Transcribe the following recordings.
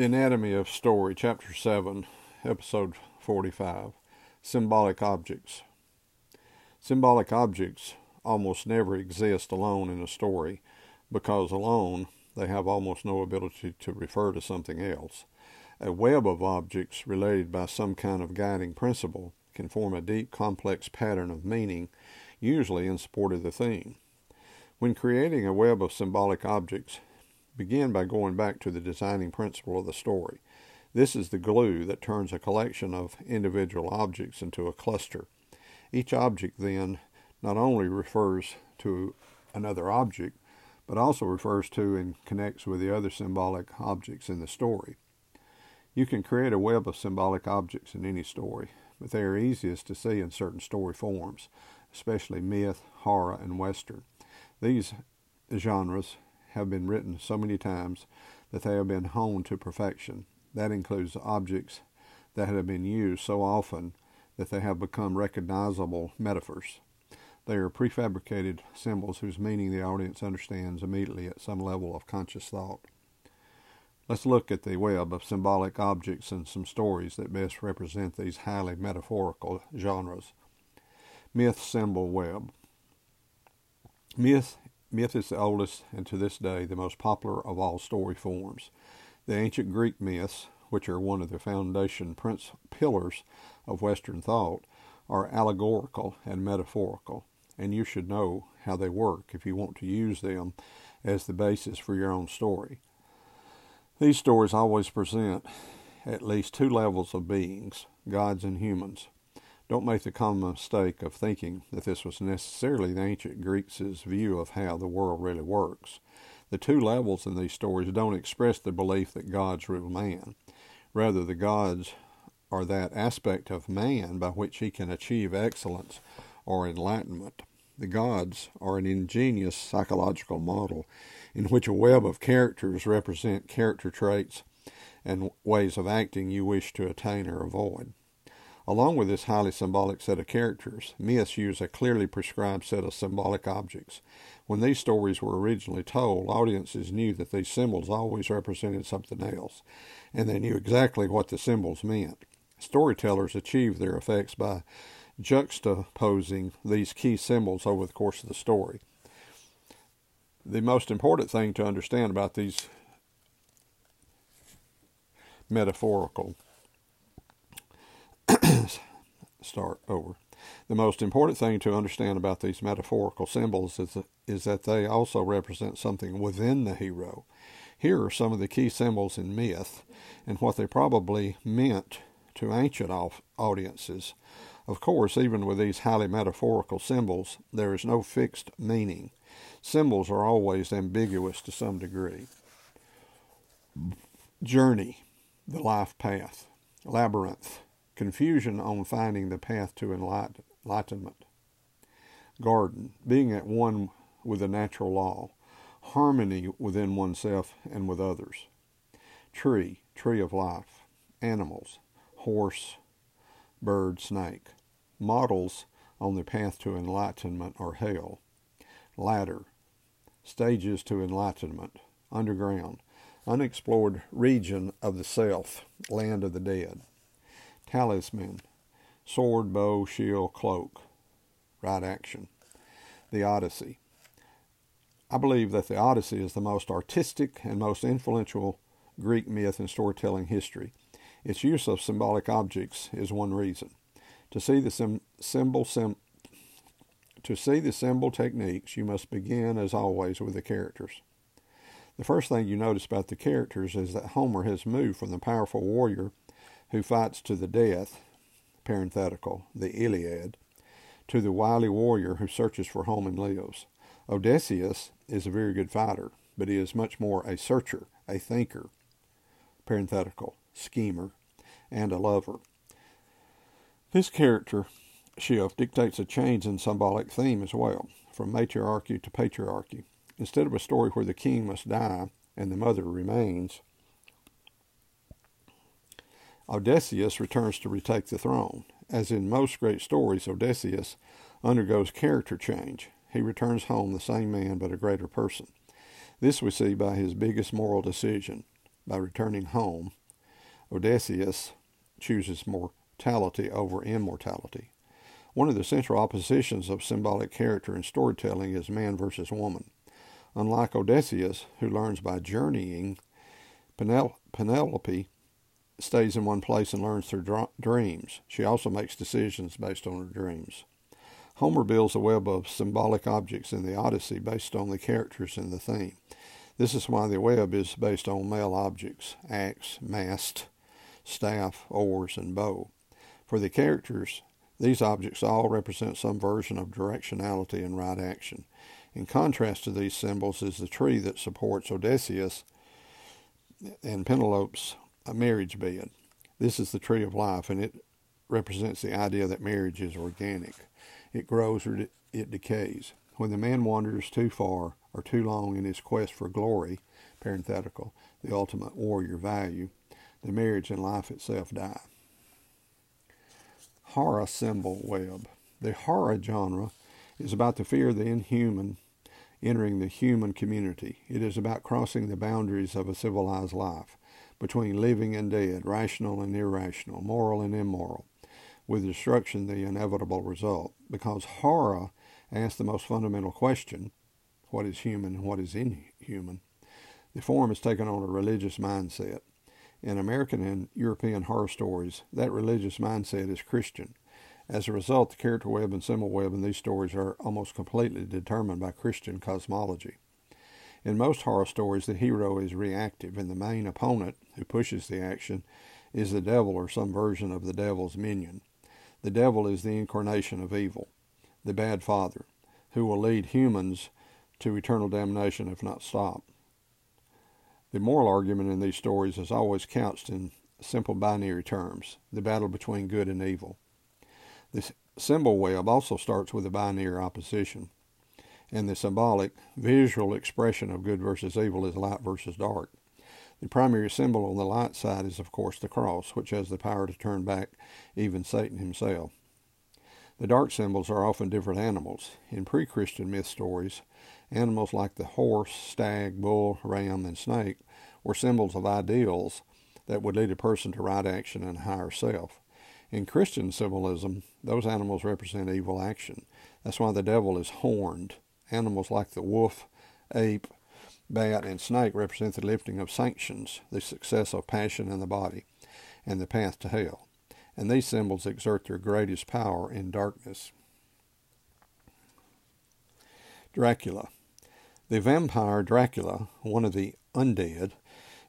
The Anatomy of Story, Chapter 7, Episode 45 Symbolic Objects. Symbolic objects almost never exist alone in a story because alone they have almost no ability to refer to something else. A web of objects related by some kind of guiding principle can form a deep, complex pattern of meaning, usually in support of the theme. When creating a web of symbolic objects, begin by going back to the designing principle of the story. This is the glue that turns a collection of individual objects into a cluster. Each object then not only refers to another object, but also refers to and connects with the other symbolic objects in the story. You can create a web of symbolic objects in any story, but they are easiest to see in certain story forms, especially myth, horror, and western. These genres have been written so many times that they have been honed to perfection. That includes objects that have been used so often that they have become recognizable metaphors. They are prefabricated symbols whose meaning the audience understands immediately at some level of conscious thought. Let's look at the web of symbolic objects and some stories that best represent these highly metaphorical genres. Myth Symbol Web. Myth Myth is the oldest and to this day the most popular of all story forms. The ancient Greek myths, which are one of the foundation pillars of Western thought, are allegorical and metaphorical, and you should know how they work if you want to use them as the basis for your own story. These stories always present at least two levels of beings, gods and humans. Don't make the common mistake of thinking that this was necessarily the ancient Greeks' view of how the world really works. The two levels in these stories don't express the belief that gods rule man. Rather, the gods are that aspect of man by which he can achieve excellence or enlightenment. The gods are an ingenious psychological model in which a web of characters represent character traits and ways of acting you wish to attain or avoid. Along with this highly symbolic set of characters, myths use a clearly prescribed set of symbolic objects. When these stories were originally told, audiences knew that these symbols always represented something else, and they knew exactly what the symbols meant. Storytellers achieved their effects by juxtaposing these key symbols over the course of the story. The most important thing to understand about these metaphorical start over. The most important thing to understand about these metaphorical symbols is, is that they also represent something within the hero. Here are some of the key symbols in myth and what they probably meant to ancient audiences. Of course, even with these highly metaphorical symbols, there is no fixed meaning. Symbols are always ambiguous to some degree. Journey, the life path. Labyrinth, confusion on finding the path to enlightenment. Garden, being at one with the natural law, harmony within oneself and with others. Tree, tree of life. Animals, horse, bird, snake. Models on the path to enlightenment or hell. Ladder, stages to enlightenment. Underground, unexplored region of the self, land of the dead talisman, sword, bow, shield, cloak, right action. The Odyssey. I believe that the Odyssey is the most artistic and most influential Greek myth in storytelling history. Its use of symbolic objects is one reason. To see the sim- symbol sim- to see the symbol techniques, you must begin, as always, with the characters. The first thing you notice about the characters is that Homer has moved from the powerful warrior who fights to the death, parenthetical, the Iliad, to the wily warrior who searches for home and lives. Odysseus is a very good fighter, but he is much more a searcher, a thinker, parenthetical, schemer, and a lover. This character shift dictates a change in symbolic theme as well, from matriarchy to patriarchy. Instead of a story where the king must die and the mother remains, Odysseus returns to retake the throne. As in most great stories, Odysseus undergoes character change. He returns home the same man but a greater person. This we see by his biggest moral decision. by returning home, Odysseus chooses mortality over immortality. One of the central oppositions of symbolic character in storytelling is man versus woman. Unlike Odysseus, who learns by journeying, Penelope stays in one place and learns through dreams. She also makes decisions based on her dreams. Homer builds a web of symbolic objects in the Odyssey based on the characters in the theme. This is why the web is based on male objects axe, mast, staff, oars, and bow. For the characters, these objects all represent some version of directionality and right action. In contrast to these symbols is the tree that supports Odysseus and Penelope's marriage bed. This is the tree of life, and it represents the idea that marriage is organic. It grows or it decays. When the man wanders too far or too long in his quest for glory, parenthetical, the ultimate warrior value, the marriage and life itself die. Horror symbol web. The horror genre is about the fear of the inhuman entering the human community. It is about crossing the boundaries of a civilized life between living and dead, rational and irrational, moral and immoral, with destruction the inevitable result. Because horror asks the most fundamental question what is human and what is inhuman? The form has taken on a religious mindset. In American and European horror stories, that religious mindset is Christian. As a result, the character web and symbol web in these stories are almost completely determined by Christian cosmology. In most horror stories, the hero is reactive, and the main opponent, who pushes the action, is the devil or some version of the devil's minion. The devil is the incarnation of evil, the bad father, who will lead humans to eternal damnation if not stopped. The moral argument in these stories is always couched in simple binary terms the battle between good and evil. The symbol web also starts with a binary opposition, and the symbolic, visual expression of good versus evil is light versus dark. The primary symbol on the light side is, of course, the cross, which has the power to turn back even Satan himself. The dark symbols are often different animals. In pre Christian myth stories, animals like the horse, stag, bull, ram, and snake were symbols of ideals that would lead a person to right action and a higher self. In Christian symbolism, those animals represent evil action. That's why the devil is horned. Animals like the wolf, ape, bat, and snake represent the lifting of sanctions, the success of passion in the body, and the path to hell. And these symbols exert their greatest power in darkness. Dracula. The vampire Dracula, one of the undead,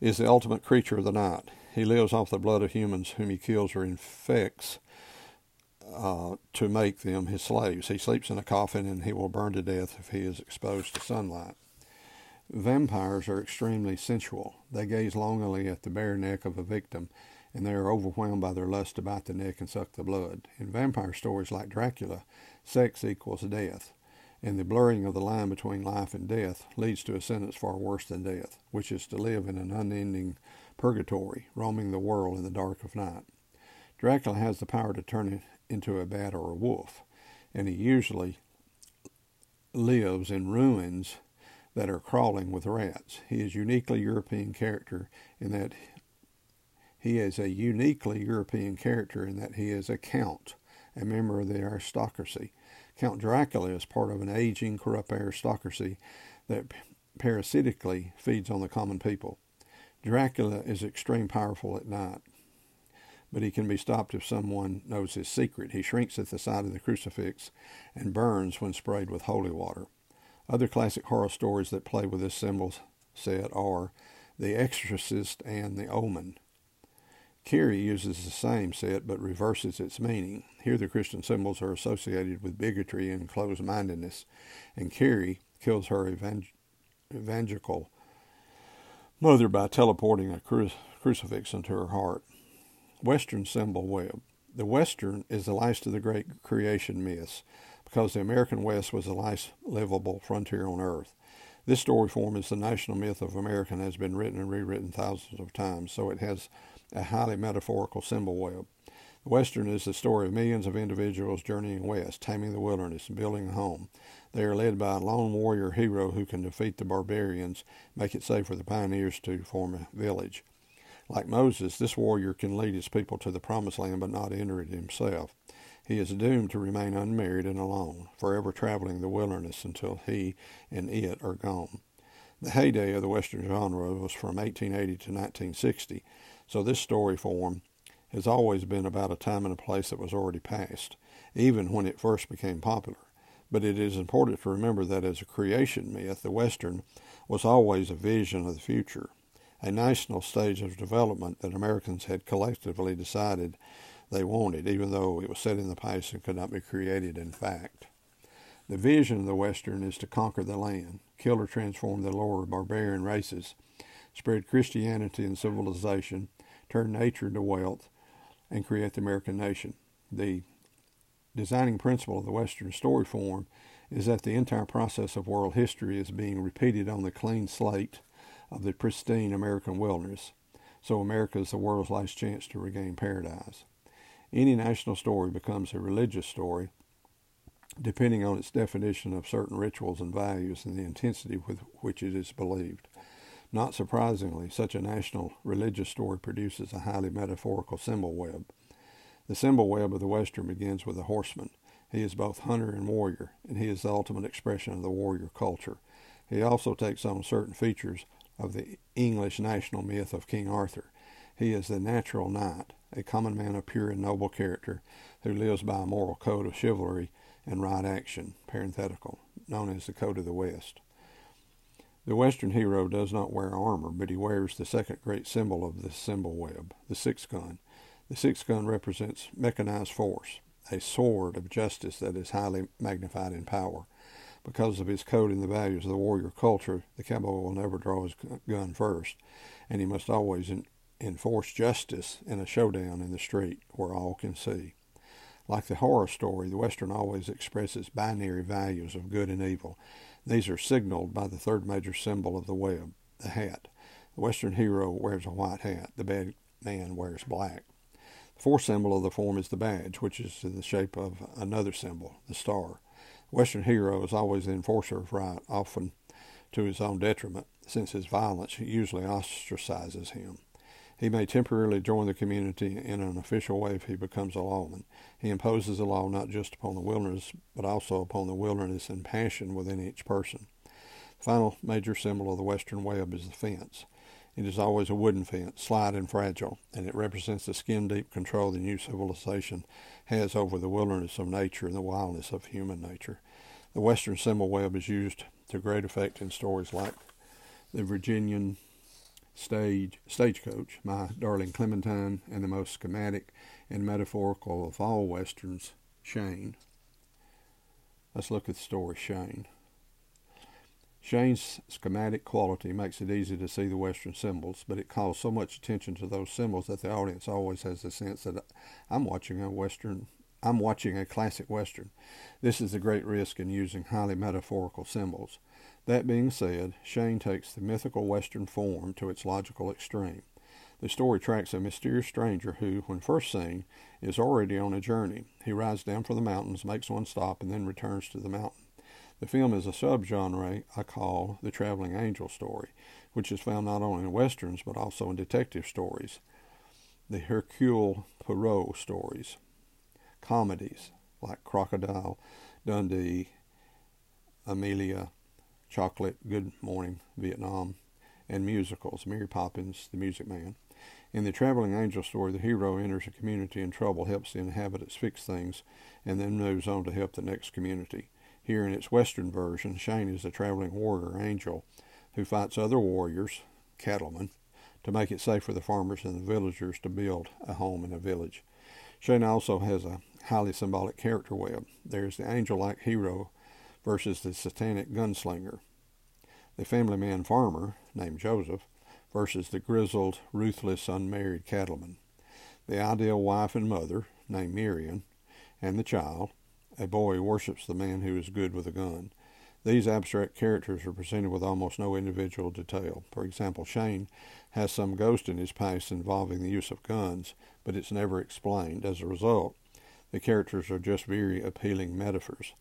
is the ultimate creature of the night. He lives off the blood of humans whom he kills or infects uh, to make them his slaves. He sleeps in a coffin and he will burn to death if he is exposed to sunlight. Vampires are extremely sensual. They gaze longingly at the bare neck of a victim and they are overwhelmed by their lust to bite the neck and suck the blood. In vampire stories like Dracula, sex equals death, and the blurring of the line between life and death leads to a sentence far worse than death, which is to live in an unending purgatory, roaming the world in the dark of night. Dracula has the power to turn it into a bat or a wolf, and he usually lives in ruins that are crawling with rats. He is uniquely European character in that he is a uniquely European character in that he is a count, a member of the aristocracy. Count Dracula is part of an aging, corrupt aristocracy that parasitically feeds on the common people. Dracula is extreme powerful at night, but he can be stopped if someone knows his secret. He shrinks at the sight of the crucifix and burns when sprayed with holy water. Other classic horror stories that play with this symbol set are The Exorcist and The Omen. Carrie uses the same set but reverses its meaning. Here the Christian symbols are associated with bigotry and closed mindedness, and Carrie kills her evangel- evangelical mother by teleporting a cru- crucifix into her heart. Western symbol web. The Western is the last of the great creation myths because the American West was the last livable frontier on earth. This story form is the national myth of America and has been written and rewritten thousands of times, so it has a highly metaphorical symbol web. The Western is the story of millions of individuals journeying west, taming the wilderness, and building a home. They are led by a lone warrior hero who can defeat the barbarians, make it safe for the pioneers to form a village. Like Moses, this warrior can lead his people to the promised land but not enter it himself. He is doomed to remain unmarried and alone, forever traveling the wilderness until he and it are gone. The heyday of the Western genre was from 1880 to 1960, so this story form has always been about a time and a place that was already past, even when it first became popular. But it is important to remember that as a creation myth, the Western was always a vision of the future, a national stage of development that Americans had collectively decided they wanted, even though it was set in the past and could not be created in fact. The vision of the Western is to conquer the land, kill or transform the lower barbarian races, spread Christianity and civilization, turn nature into wealth, and create the American nation. The designing principle of the Western story form is that the entire process of world history is being repeated on the clean slate of the pristine American wilderness, so America is the world's last chance to regain paradise. Any national story becomes a religious story depending on its definition of certain rituals and values and the intensity with which it is believed. Not surprisingly, such a national religious story produces a highly metaphorical symbol web. The symbol web of the Western begins with a horseman. He is both hunter and warrior, and he is the ultimate expression of the warrior culture. He also takes on certain features of the English national myth of King Arthur. He is the natural knight, a common man of pure and noble character, who lives by a moral code of chivalry and right action, parenthetical, known as the Code of the West. The Western hero does not wear armor, but he wears the second great symbol of the symbol web, the six gun. The six gun represents mechanized force, a sword of justice that is highly magnified in power. Because of his code and the values of the warrior culture, the cowboy will never draw his gun first, and he must always enforce justice in a showdown in the street where all can see. Like the horror story, the Western always expresses binary values of good and evil. These are signaled by the third major symbol of the web, the hat. The Western hero wears a white hat. The bad man wears black. The fourth symbol of the form is the badge, which is in the shape of another symbol, the star. Western hero is always the enforcer of right, often to his own detriment, since his violence usually ostracizes him. He may temporarily join the community in an official way if he becomes a lawman. He imposes the law not just upon the wilderness, but also upon the wilderness and passion within each person. The final major symbol of the Western web is the fence. It is always a wooden fence, slight and fragile, and it represents the skin deep control the new civilization has over the wilderness of nature and the wildness of human nature. The Western symbol web is used to great effect in stories like the Virginian stage stagecoach, my darling Clementine, and the most schematic and metaphorical of all westerns, Shane. Let's look at the story Shane. Shane's schematic quality makes it easy to see the Western symbols, but it calls so much attention to those symbols that the audience always has the sense that I'm watching a Western I'm watching a classic Western. This is a great risk in using highly metaphorical symbols. That being said, Shane takes the mythical Western form to its logical extreme. The story tracks a mysterious stranger who, when first seen, is already on a journey. He rides down from the mountains, makes one stop, and then returns to the mountain. The film is a subgenre I call the traveling angel story, which is found not only in westerns but also in detective stories, the Hercule Poirot stories, comedies like Crocodile Dundee, Amélie, Chocolat, Good Morning, Vietnam, and musicals, Mary Poppins, The Music Man. In the traveling angel story, the hero enters a community in trouble, helps the inhabitants fix things, and then moves on to help the next community. Here in its western version, Shane is a traveling warrior angel who fights other warriors, cattlemen, to make it safe for the farmers and the villagers to build a home in a village. Shane also has a highly symbolic character web. There's the angel like hero versus the satanic gunslinger, the family man farmer, named Joseph, versus the grizzled, ruthless, unmarried cattleman, the ideal wife and mother, named Miriam, and the child, a boy worships the man who is good with a gun. These abstract characters are presented with almost no individual detail. For example, Shane has some ghost in his past involving the use of guns, but it's never explained. As a result, the characters are just very appealing metaphors.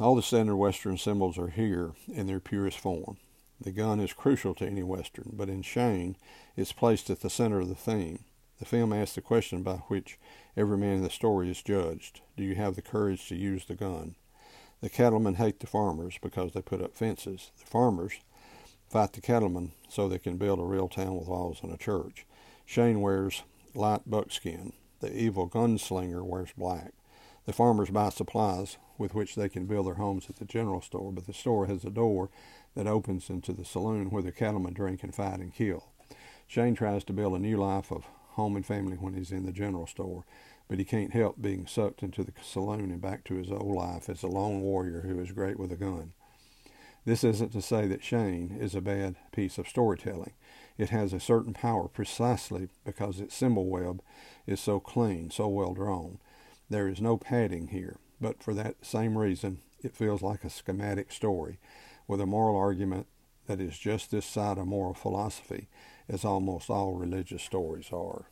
All the standard Western symbols are here in their purest form. The gun is crucial to any Western, but in Shane, it's placed at the center of the theme. The film asks the question by which every man in the story is judged Do you have the courage to use the gun? The cattlemen hate the farmers because they put up fences. The farmers fight the cattlemen so they can build a real town with walls and a church. Shane wears light buckskin. The evil gunslinger wears black. The farmers buy supplies with which they can build their homes at the general store, but the store has a door that opens into the saloon where the cattlemen drink and fight and kill. Shane tries to build a new life of home and family when he's in the general store, but he can't help being sucked into the saloon and back to his old life as a lone warrior who is great with a gun. This isn't to say that Shane is a bad piece of storytelling. It has a certain power precisely because its symbol web is so clean, so well drawn. There is no padding here, but for that same reason, it feels like a schematic story with a moral argument that is just this side of moral philosophy, as almost all religious stories are.